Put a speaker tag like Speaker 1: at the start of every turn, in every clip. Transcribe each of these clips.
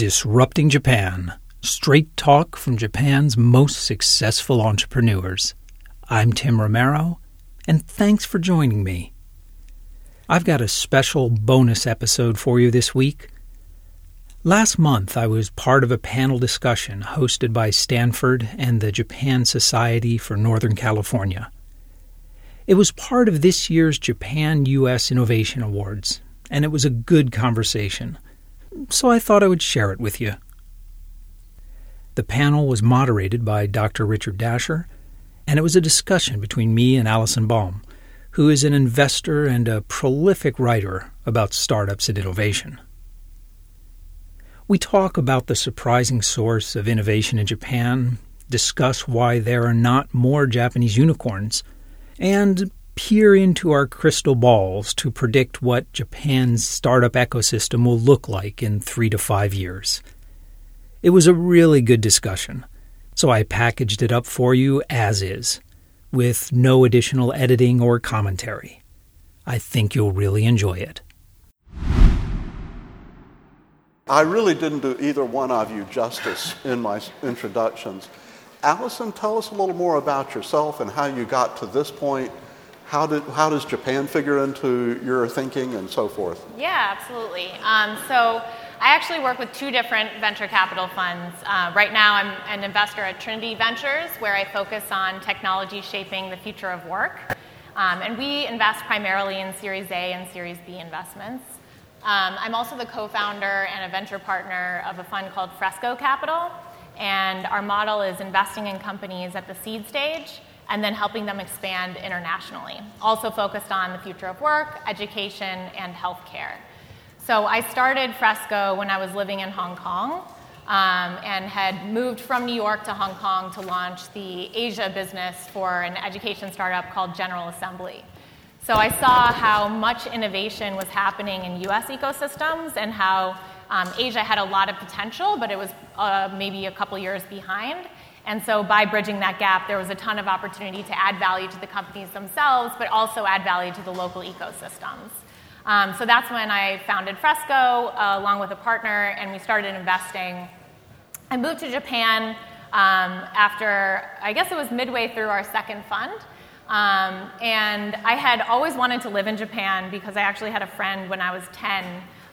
Speaker 1: Disrupting Japan Straight Talk from Japan's most successful entrepreneurs. I'm Tim Romero, and thanks for joining me. I've got a special bonus episode for you this week. Last month, I was part of a panel discussion hosted by Stanford and the Japan Society for Northern California. It was part of this year's Japan U.S. Innovation Awards, and it was a good conversation so I thought I would share it with you. The panel was moderated by Dr. Richard Dasher, and it was a discussion between me and Allison Baum, who is an investor and a prolific writer about startups and innovation. We talk about the surprising source of innovation in Japan, discuss why there are not more Japanese unicorns, and peer into our crystal balls to predict what Japan's startup ecosystem will look like in three to five years. It was a really good discussion, so I packaged it up for you as is, with no additional editing or commentary. I think you'll really enjoy it.
Speaker 2: I really didn't do either one of you justice in my introductions. Allison, tell us a little more about yourself and how you got to this point how, did, how does Japan figure into your thinking and so forth?
Speaker 3: Yeah, absolutely. Um, so I actually work with two different venture capital funds. Uh, right now, I'm an investor at Trinity Ventures, where I focus on technology shaping the future of work. Um, and we invest primarily in Series A and Series B investments. Um, I'm also the co founder and a venture partner of a fund called Fresco Capital. And our model is investing in companies at the seed stage and then helping them expand internationally. Also focused on the future of work, education, and healthcare. So I started Fresco when I was living in Hong Kong um, and had moved from New York to Hong Kong to launch the Asia business for an education startup called General Assembly. So I saw how much innovation was happening in US ecosystems and how um, Asia had a lot of potential, but it was uh, maybe a couple years behind. And so by bridging that gap, there was a ton of opportunity to add value to the companies themselves, but also add value to the local ecosystems. Um, so that's when I founded Fresco uh, along with a partner, and we started investing. I moved to Japan um, after, I guess it was midway through our second fund. Um, and I had always wanted to live in Japan because I actually had a friend when I was 10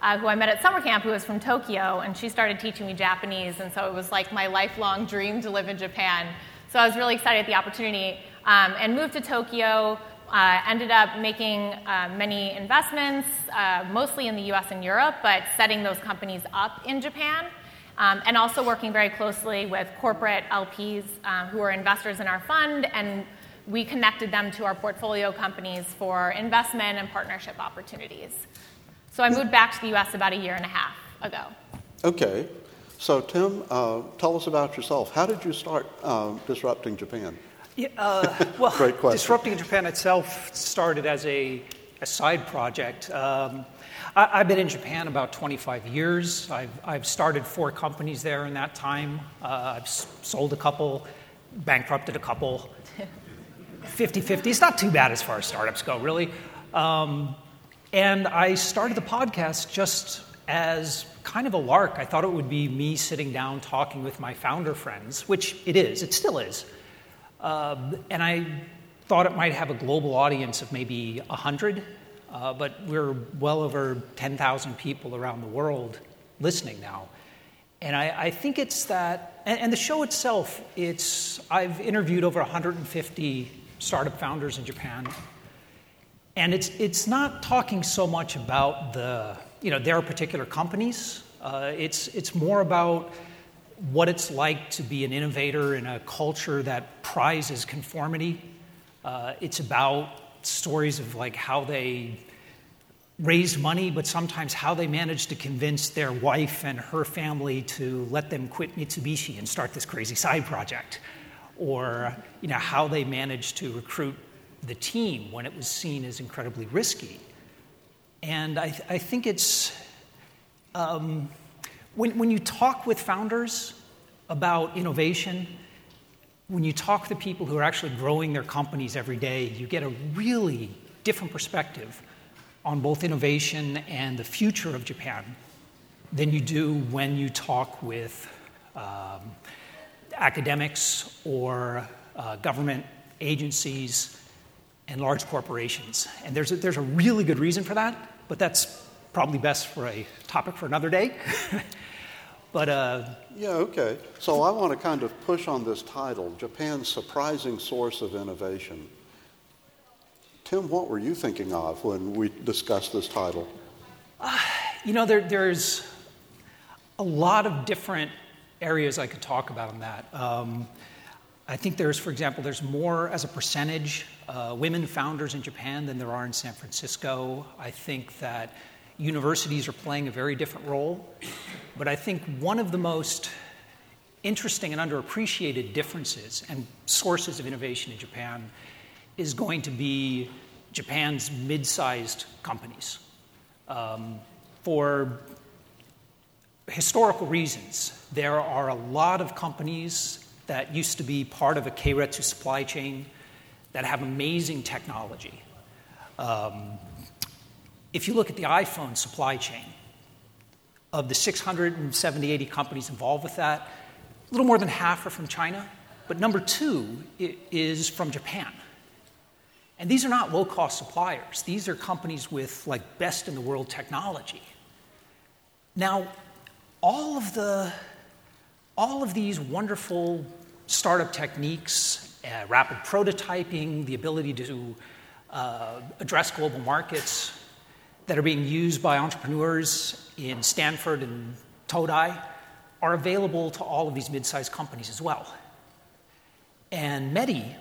Speaker 3: uh, who I met at summer camp, who was from Tokyo, and she started teaching me Japanese, and so it was like my lifelong dream to live in Japan. So I was really excited at the opportunity um, and moved to Tokyo. Uh, ended up making uh, many investments, uh, mostly in the US and Europe, but setting those companies up in Japan. Um, and also working very closely with corporate LPs uh, who are investors in our fund, and we connected them to our portfolio companies for investment and partnership opportunities. So I moved back to the US about a year and a half ago.
Speaker 2: Okay. So, Tim, uh, tell us about yourself. How did you start uh, disrupting Japan?
Speaker 1: Yeah, uh, well, disrupting Japan itself started as a, a side project. Um, I, have been in Japan about 25 years. I've, I've, started four companies there in that time. Uh, I've sold a couple, bankrupted a couple. 50 50. It's not too bad as far as startups go, really. Um, and I started the podcast just as kind of a lark. I thought it would be me sitting down talking with my founder friends, which it is, it still is. Uh, and I thought it might have a global audience of maybe 100, uh, but we're well over 10,000 people around the world listening now. And I, I think it's that, and, and the show itself, it's, I've interviewed over 150 startup founders in Japan and it's, it's not talking so much about the, you know, their particular companies. Uh, it's, it's more about what it's like to be an innovator in a culture that prizes conformity. Uh, it's about stories of like how they raised money, but sometimes how they managed to convince their wife and her family to let them quit Mitsubishi and start this crazy side project, or you know how they managed to recruit the team when it was seen as incredibly risky. And I, I think it's um, when, when you talk with founders about innovation, when you talk to people who are actually growing their companies every day, you get a really different perspective on both innovation and the future of Japan. than you do when you talk with um, academics or uh, government agencies and large corporations. And there's a, there's a really good reason for that, but that's probably best for a topic for another day. but uh,
Speaker 2: yeah, okay. So I want to kind of push on this title, Japan's surprising source of innovation. Tim, what were you thinking of when we discussed this title?
Speaker 1: Uh, you know, there, there's a lot of different areas I could talk about on that. Um, I think there's, for example, there's more as a percentage uh, women founders in Japan than there are in San Francisco. I think that universities are playing a very different role. But I think one of the most interesting and underappreciated differences and sources of innovation in Japan is going to be Japan's mid sized companies. Um, for historical reasons, there are a lot of companies that used to be part of a Keiretsu supply chain that have amazing technology. Um, if you look at the iPhone supply chain, of the 670, 80 companies involved with that, a little more than half are from China, but number two is from Japan. And these are not low cost suppliers, these are companies with like best in the world technology. Now, all of the all of these wonderful startup techniques, uh, rapid prototyping, the ability to uh, address global markets that are being used by entrepreneurs in Stanford and Todai are available to all of these mid sized companies as well. And METI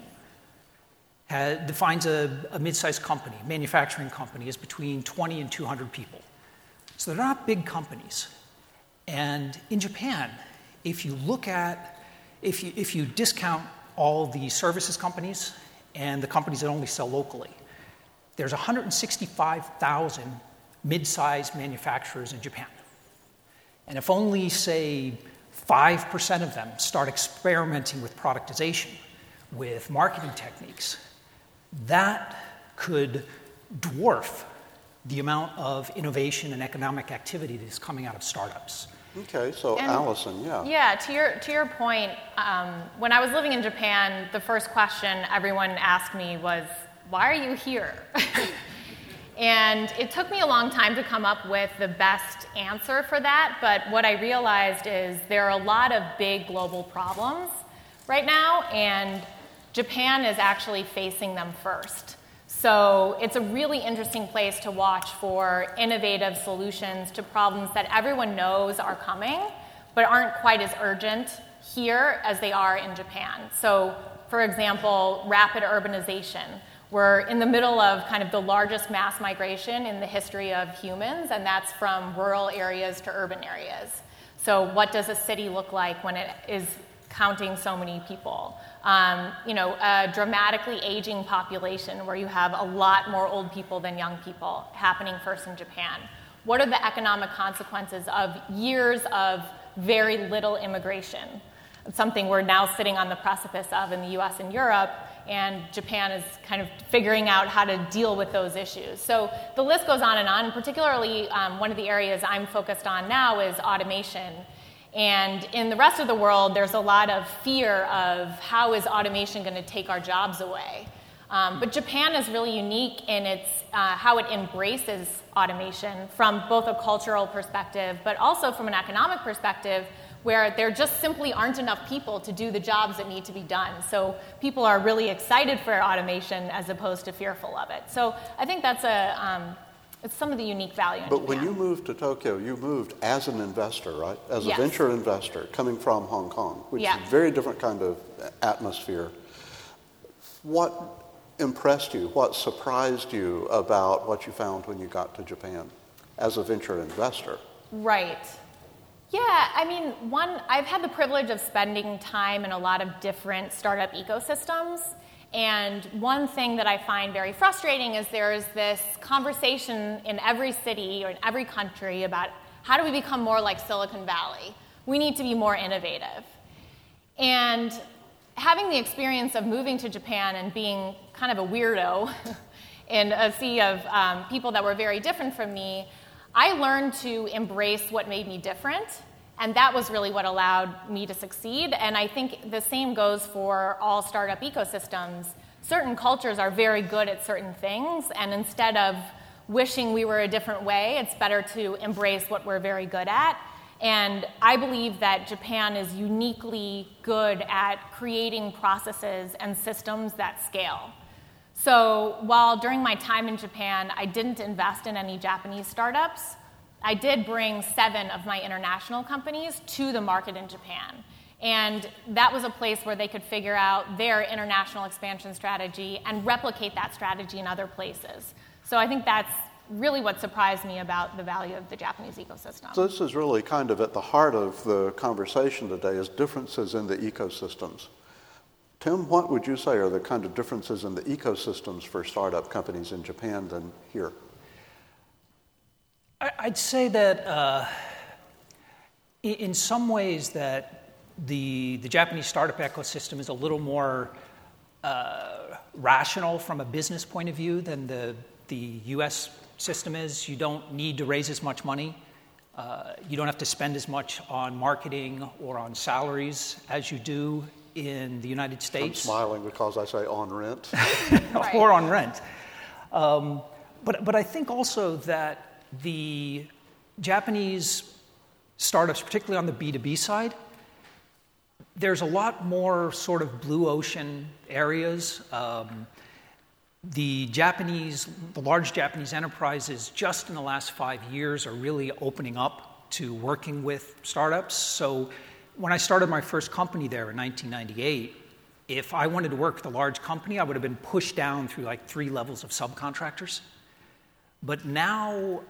Speaker 1: defines a, a mid sized company, manufacturing company, as between 20 and 200 people. So they're not big companies. And in Japan, if you look at if you, if you discount all the services companies and the companies that only sell locally, there's 165,000 mid sized manufacturers in Japan. And if only, say, 5% of them start experimenting with productization, with marketing techniques, that could dwarf the amount of innovation and economic activity that is coming out of startups.
Speaker 2: Okay, so and, Allison, yeah.
Speaker 3: Yeah, to your, to your point, um, when I was living in Japan, the first question everyone asked me was, Why are you here? and it took me a long time to come up with the best answer for that, but what I realized is there are a lot of big global problems right now, and Japan is actually facing them first. So it's a really interesting place to watch for innovative solutions to problems that everyone knows are coming, but aren't quite as urgent here as they are in Japan. So, for example, rapid urbanization. We're in the middle of kind of the largest mass migration in the history of humans, and that's from rural areas to urban areas. So, what does a city look like when it is counting so many people? um, you know, a dramatically aging population where you have a lot more old people than young people happening first in Japan? What are the economic consequences of years of very little immigration? It's something we're now sitting on the precipice of in the US and Europe, and Japan is kind of figuring out how to deal with those issues. So the list goes on and on. Particularly, um, one of the areas I'm focused on now is automation and in the rest of the world, there's a lot of fear of how is automation going to take our jobs away. Um, but Japan is really unique in its uh, how it embraces automation from both a cultural perspective, but also from an economic perspective, where there just simply aren't enough people to do the jobs that need to be done. So people are really excited for automation as opposed to fearful of it. So I think that's a um, it's some of the unique value.
Speaker 2: but
Speaker 3: Japan.
Speaker 2: when you moved to Tokyo, you moved as an investor, right? As a yes. venture investor coming from Hong Kong, which is a very different kind of atmosphere. What impressed you? What surprised you about what you found when you got to Japan as a venture investor?
Speaker 3: Right. Yeah, I mean, one, I've had the privilege of spending time in a lot of different startup ecosystems. And one thing that I find very frustrating is there's this conversation in every city or in every country about how do we become more like Silicon Valley? We need to be more innovative. And having the experience of moving to Japan and being kind of a weirdo in a sea of um, people that were very different from me, I learned to embrace what made me different, and that was really what allowed me to succeed. And I think the same goes for all startup ecosystems. Certain cultures are very good at certain things, and instead of wishing we were a different way, it's better to embrace what we're very good at. And I believe that Japan is uniquely good at creating processes and systems that scale. So while during my time in Japan, I didn't invest in any Japanese startups, I did bring seven of my international companies to the market in Japan. And that was a place where they could figure out their international expansion strategy and replicate that strategy in other places. So I think that's really what surprised me about the value of the Japanese ecosystem.
Speaker 2: So this is really kind of at the heart of the conversation today is differences in the ecosystems. Tim, what would you say are the kind of differences in the ecosystems for startup companies in Japan than here?
Speaker 1: I'd say that uh, in some ways that the, the Japanese startup ecosystem is a little more uh, rational from a business point of view than the, the US system is. You don't need to raise as much money. Uh, you don't have to spend as much on marketing or on salaries as you do in the United States.
Speaker 2: I'm smiling because I say on rent.
Speaker 1: or on rent. Um, but, but I think also that the Japanese startups, particularly on the B2B side, there's a lot more sort of blue ocean areas. Um, the Japanese, the large Japanese enterprises, just in the last five years, are really opening up to working with startups. So when I started my first company there in 1998, if I wanted to work with a large company, I would have been pushed down through like three levels of subcontractors. But now,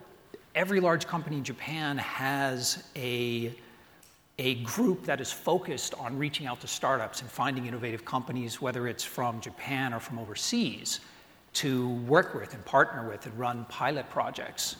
Speaker 1: every large company in Japan has a, a group that is focused on reaching out to startups and finding innovative companies, whether it's from Japan or from overseas, to work with and partner with and run pilot projects.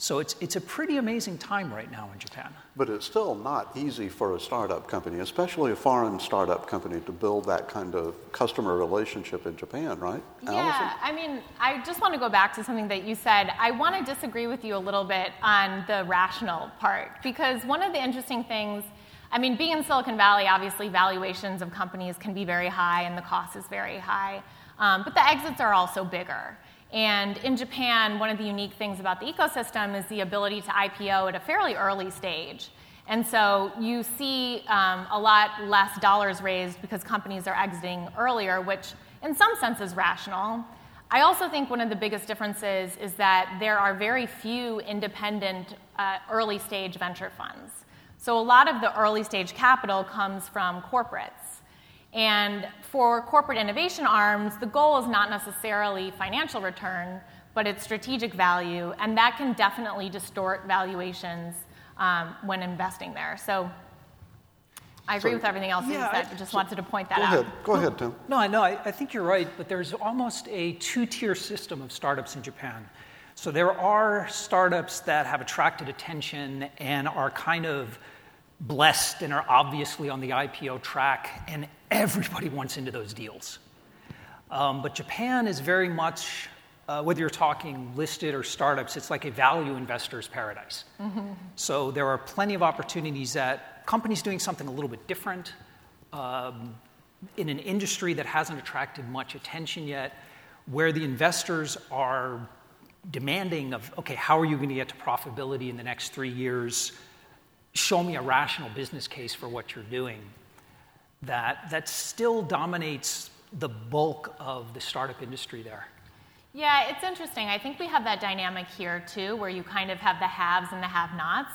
Speaker 1: So it's, it's a pretty amazing time right now in Japan.
Speaker 2: But it's still not easy for a startup company, especially a foreign startup company, to build that kind of customer relationship in Japan, right?
Speaker 3: Yeah, Allison? I mean, I just want to go back to something that you said. I want to disagree with you a little bit on the rational part, because one of the interesting things, I mean, being in Silicon Valley, obviously valuations of companies can be very high and the cost is very high, um, but the exits are also bigger. And in Japan, one of the unique things about the ecosystem is the ability to IPO at a fairly early stage. And so you see um, a lot less dollars raised because companies are exiting earlier, which in some sense is rational. I also think one of the biggest differences is that there are very few independent uh, early stage venture funds. So a lot of the early stage capital comes from corporates. And for corporate innovation arms, the goal is not necessarily financial return, but it's strategic value, and that can definitely distort valuations um, when investing there. So I agree so, with everything else yeah, you said, I, but just so wanted to point that
Speaker 2: go
Speaker 3: out.
Speaker 2: Ahead. Go no, ahead, Tim.
Speaker 1: No, I know. I, I think you're right, but there's almost a two tier system of startups in Japan. So there are startups that have attracted attention and are kind of blessed and are obviously on the IPO track, and everybody wants into those deals. Um, but Japan is very much, uh, whether you're talking listed or startups, it's like a value investor's paradise. Mm-hmm. So there are plenty of opportunities that companies doing something a little bit different um, in an industry that hasn't attracted much attention yet, where the investors are demanding of, okay, how are you going to get to profitability in the next three years? Show me a rational business case for what you're doing that that still dominates the bulk of the startup industry there.
Speaker 3: Yeah it's interesting. I think we have that dynamic here too where you kind of have the haves and the have nots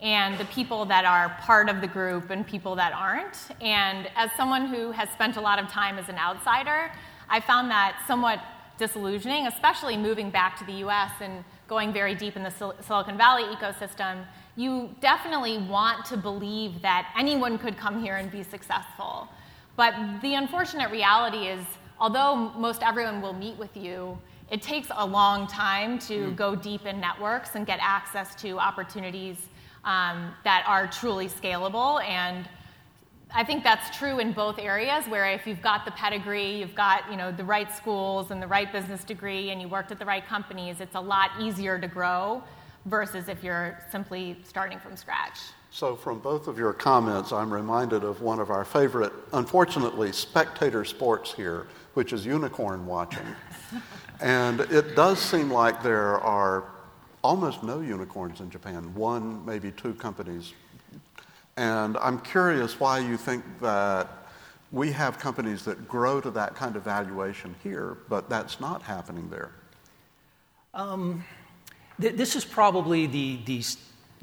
Speaker 3: and the people that are part of the group and people that aren't. And as someone who has spent a lot of time as an outsider i found that somewhat disillusioning especially moving back to the us and going very deep in the Sil- silicon valley ecosystem you definitely want to believe that anyone could come here and be successful. But the unfortunate reality is, although most everyone will meet with you, it takes a long time to mm. go deep in networks and get access to opportunities um, that are truly scalable. And I think that's true in both areas, where if you've got the pedigree, you've got you know, the right schools and the right business degree, and you worked at the right companies, it's a lot easier to grow versus if you're simply starting from scratch.
Speaker 2: So, from both of your comments, I'm reminded of one of our favorite, unfortunately, spectator sports here, which is unicorn watching. and it does seem like there are almost no unicorns in Japan, one, maybe two companies. And I'm curious why you think that we have companies that grow to that kind of valuation here, but that's not happening there. Um,
Speaker 1: th- this is probably the, the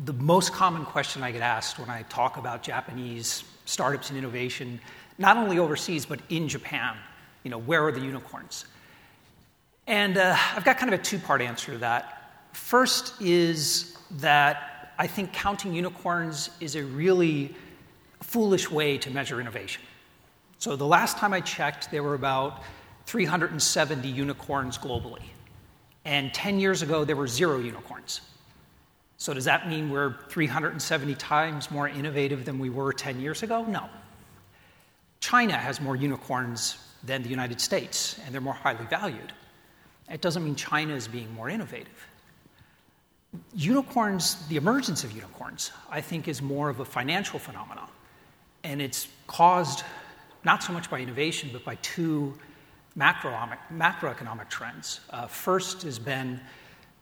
Speaker 1: the most common question I get asked when I talk about Japanese startups and innovation, not only overseas, but in Japan. You know, where are the unicorns? And uh, I've got kind of a two part answer to that. First is that I think counting unicorns is a really foolish way to measure innovation. So the last time I checked, there were about 370 unicorns globally. And 10 years ago, there were zero unicorns. So, does that mean we're 370 times more innovative than we were 10 years ago? No. China has more unicorns than the United States, and they're more highly valued. It doesn't mean China is being more innovative. Unicorns, the emergence of unicorns, I think is more of a financial phenomenon. And it's caused not so much by innovation, but by two macroeconomic, macroeconomic trends. Uh, first has been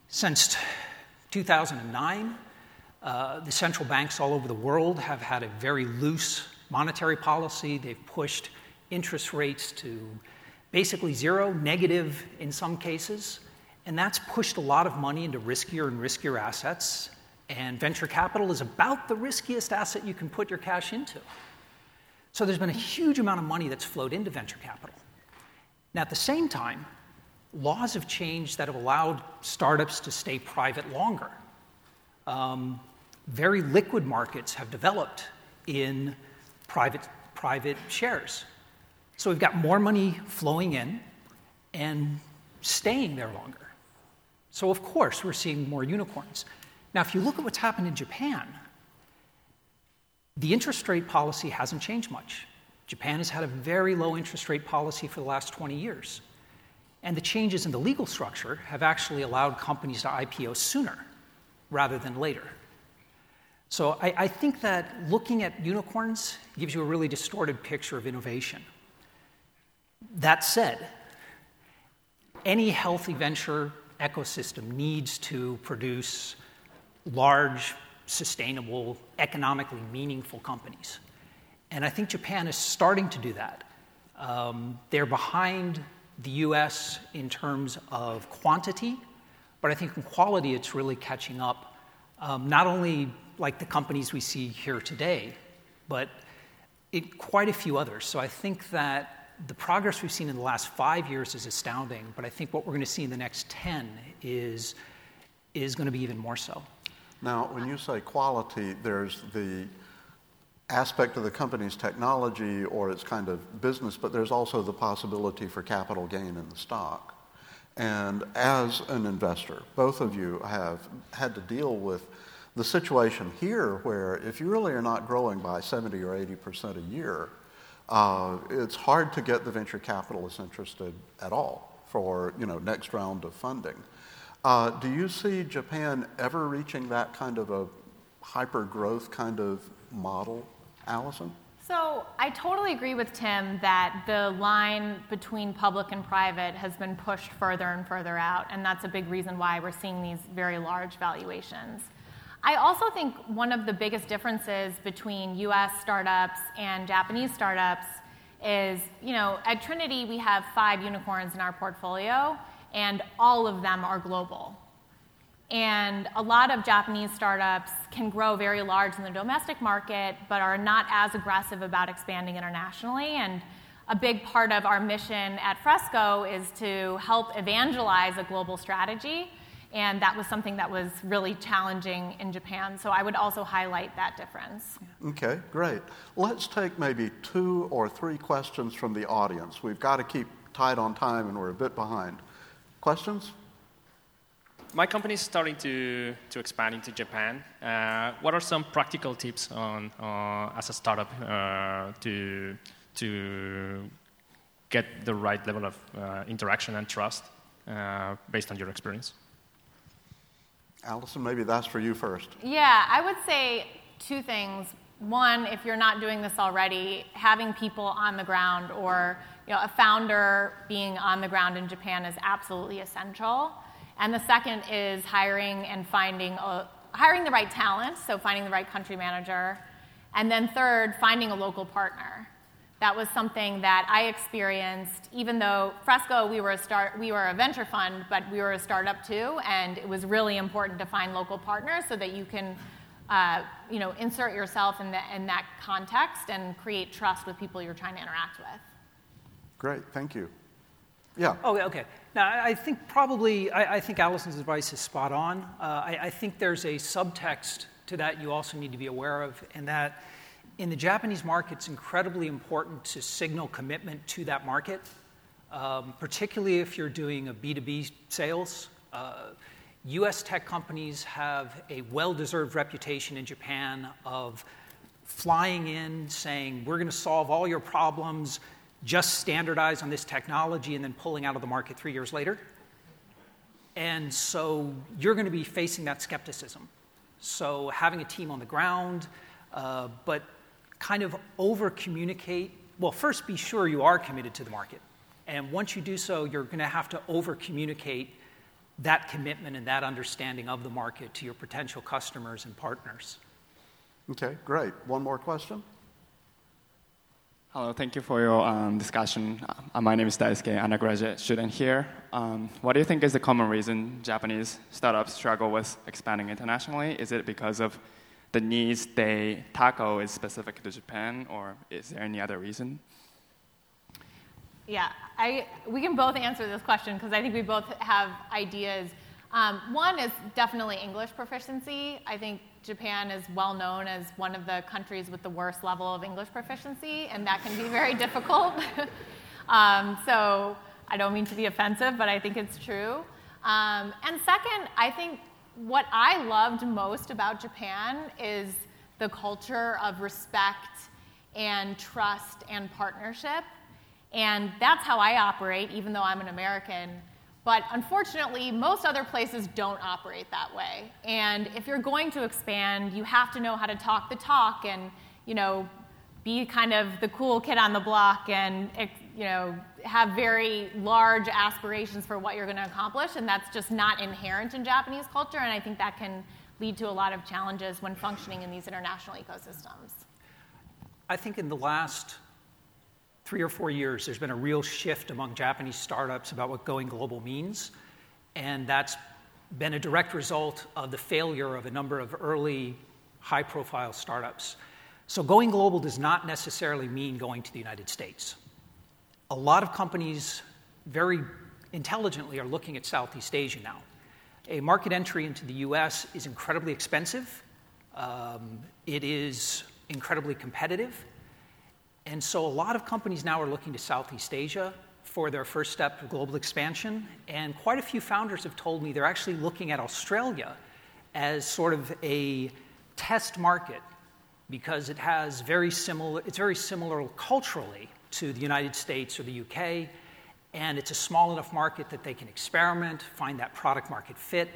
Speaker 1: since 2009, uh, the central banks all over the world have had a very loose monetary policy. They've pushed interest rates to basically zero, negative in some cases. And that's pushed a lot of money into riskier and riskier assets. And venture capital is about the riskiest asset you can put your cash into. So there's been a huge amount of money that's flowed into venture capital. Now, at the same time, laws have changed that have allowed startups to stay private longer. Um, very liquid markets have developed in private, private shares. So we've got more money flowing in and staying there longer. So, of course, we're seeing more unicorns. Now, if you look at what's happened in Japan, the interest rate policy hasn't changed much. Japan has had a very low interest rate policy for the last 20 years. And the changes in the legal structure have actually allowed companies to IPO sooner rather than later. So I, I, think that looking at unicorns gives you a really distorted picture of innovation. That said, any healthy venture ecosystem needs to produce large, sustainable, economically meaningful companies. And I think Japan is starting to do that. Um, they're behind the US in terms of quantity, but I think in quality it's really catching up. Um, not only like the companies we see here today, but it, quite a few others. So I think that the progress we've seen in the last five years is astounding, but I think what we're going to see in the next 10 is, is going to be even more so.
Speaker 2: Now, when you say quality, there's the aspect of the company's technology or its kind of business, but there's also the possibility for capital gain in the stock. And as an investor, both of you have had to deal with the situation here where if you really are not growing by 70 or 80 percent a year, uh, it's hard to get the venture capitalists interested at all for you know next round of funding. Uh, do you see Japan ever reaching that kind of a hyper growth kind of model Allison?
Speaker 3: So I totally agree with Tim that the line between public and private has been pushed further and further out, and that's a big reason why we're seeing these very large valuations. I also think one of the biggest differences between US startups and Japanese startups is, you know, at Trinity we have five unicorns in our portfolio, and all of them are global. And a lot of Japanese startups can grow very large in the domestic market, but are not as aggressive about expanding internationally. And a big part of our mission at Fresco is to help evangelize a global strategy. And that was something that was really challenging in Japan. So I would also highlight that difference.
Speaker 2: Okay, great. Let's take maybe two or three questions from the audience. We've got to keep tight on time and we're a bit behind. Questions?
Speaker 4: My company is starting to, to expand into Japan. Uh, what are some practical tips on, uh, as a startup uh, to, to get the right level of uh, interaction and trust uh, based on your experience?
Speaker 2: Allison, maybe that's for you first.
Speaker 3: Yeah, I would say two things. One, if you're not doing this already, having people on the ground or you know, a founder being on the ground in Japan is absolutely essential. And the second is hiring and finding a, hiring the right talent, so finding the right country manager. And then third, finding a local partner. That was something that I experienced, even though Fresco, we were a, start, we were a venture fund, but we were a startup too, and it was really important to find local partners so that you can uh, you know, insert yourself in, the, in that context and create trust with people you're trying to interact with.
Speaker 2: Great, thank you. Yeah.
Speaker 1: Oh, okay. Now, I think probably, I, I think Allison's advice is spot on. Uh, I, I, think there's a subtext to that you also need to be aware of, and that in the Japanese market, it's incredibly important to signal commitment to that market, um, particularly if you're doing a B2B sales. Uh, US tech companies have a well deserved reputation in Japan of flying in, saying, We're going to solve all your problems, just standardize on this technology, and then pulling out of the market three years later. And so you're going to be facing that skepticism. So having a team on the ground, uh, but kind of over communicate. Well, first, be sure you are committed to the market. And once you do so, you're going to have to over communicate that commitment and that understanding of the market to your potential customers and partners.
Speaker 2: Okay, great. One more question?
Speaker 5: Hello, thank you for your um, discussion. Uh, my name is Daisuke, undergraduate student here. Um, what do you think is the common reason Japanese startups struggle with expanding internationally? Is it because of the needs they tackle is specific to Japan, or is there any other reason?
Speaker 3: Yeah, I, we can both answer this question because I think we both have ideas. Um, one is definitely English proficiency. I think Japan is well known as one of the countries with the worst level of English proficiency, and that can be very difficult. um, so I don't mean to be offensive, but I think it's true. Um, and second, I think what I loved most about Japan is the culture of respect and trust and partnership. And that's how I operate, even though I'm an American. But unfortunately, most other places don't operate that way. And if you're going to expand, you have to know how to talk the talk and, you know, be kind of the cool kid on the block and, you know, have very large aspirations for what you're going to accomplish, and that's just not inherent in Japanese culture, and I think that can lead to a lot of challenges when functioning in these international ecosystems.
Speaker 1: I think in the last three or four years, there's been a real shift among Japanese startups about what going global means, and that's been a direct result of the failure of a number of early high profile startups. So, going global does not necessarily mean going to the United States a lot of companies very intelligently are looking at Southeast Asia now. A market entry into the US is incredibly expensive, um, it is incredibly competitive. And so a lot of companies now are looking to Southeast Asia for their first step of global expansion. And quite a few founders have told me they're actually looking at Australia as sort of a test market because it has very similar, it's very similar culturally to the United States or the UK, and it's a small enough market that they can experiment, find that product market fit.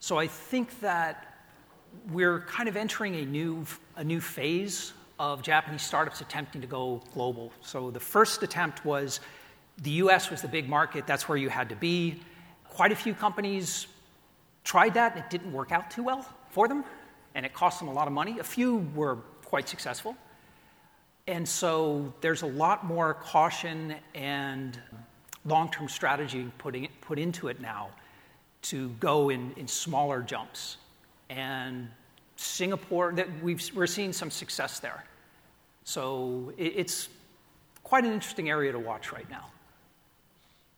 Speaker 1: So I think that we're kind of entering a new, a new phase of Japanese startups attempting to go global. So the first attempt was the US was the big market, that's where you had to be. Quite a few companies tried that, and it didn't work out too well for them, and it cost them a lot of money. A few were quite successful. And so there's a lot more caution and long term strategy putting, put into it now to go in, in smaller jumps. And Singapore, that we've, we're seeing some success there. So it, it's quite an interesting area to watch right now.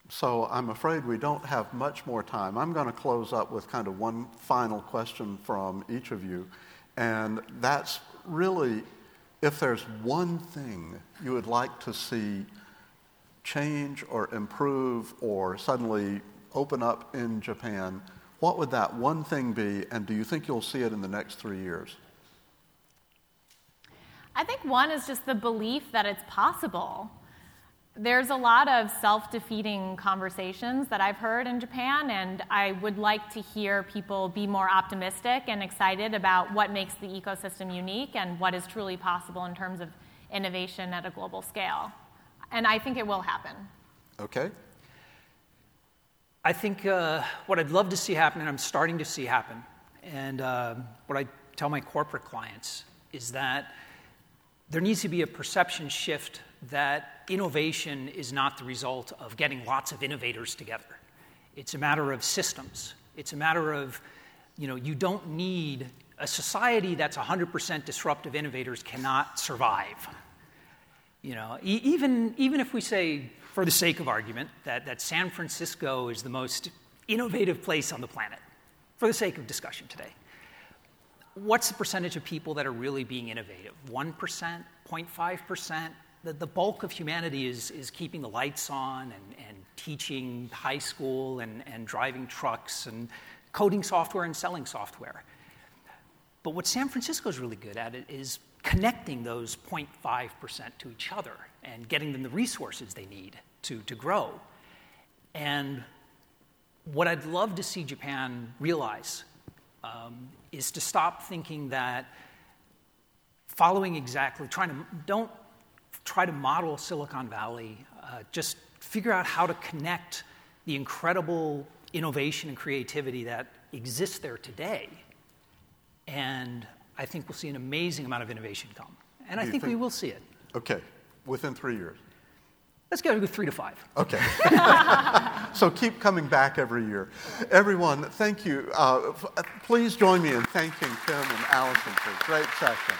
Speaker 2: So I'm afraid we don't have much more time. I'm going to close up with kind of one final question from each of you. And that's really if there's one thing you would like to see change or improve or suddenly open up in Japan, what would that one thing be? And do you think you'll see it in the next three years?
Speaker 3: I think one is just the belief that it's possible. there's a lot of self defeating conversations that I've heard in Japan, and I would like to hear people be more optimistic and excited about what makes the ecosystem unique and what is truly possible in terms of innovation at a global scale. And I think it will happen.
Speaker 2: Okay.
Speaker 1: I think uh, what I'd love to see happen, and I'm starting to see happen, and uh, what I tell my corporate clients is that there needs to be a perception shift that innovation is not the result of getting lots of innovators together. It's a matter of systems. It's a matter of, you know, you don't need a society that's 100% disruptive innovators cannot survive. You know, e- even, even if we say, for the sake of argument, that, that San Francisco is the most innovative place on the planet, for the sake of discussion today, what's the percentage of people that are really being innovative? 1%, 0.5%? The, the bulk of humanity is, is keeping the lights on and, and teaching high school and, and driving trucks and coding software and selling software. But what San Francisco is really good at is connecting those 0.5% to each other and getting them the resources they need to, to grow. And what I'd love to see Japan realize um, is to stop thinking that following exactly, trying to, don't try to model Silicon Valley, uh, just figure out how to connect the incredible innovation and creativity that exists there today. And I think we'll see an amazing amount of innovation come. And I think, think we will see it.
Speaker 2: Okay, within three years.
Speaker 1: Let's go with three to five.
Speaker 2: Okay. so keep coming back every year. Everyone, thank you. Uh, f- please join me in thanking Tim and Allison for a great session.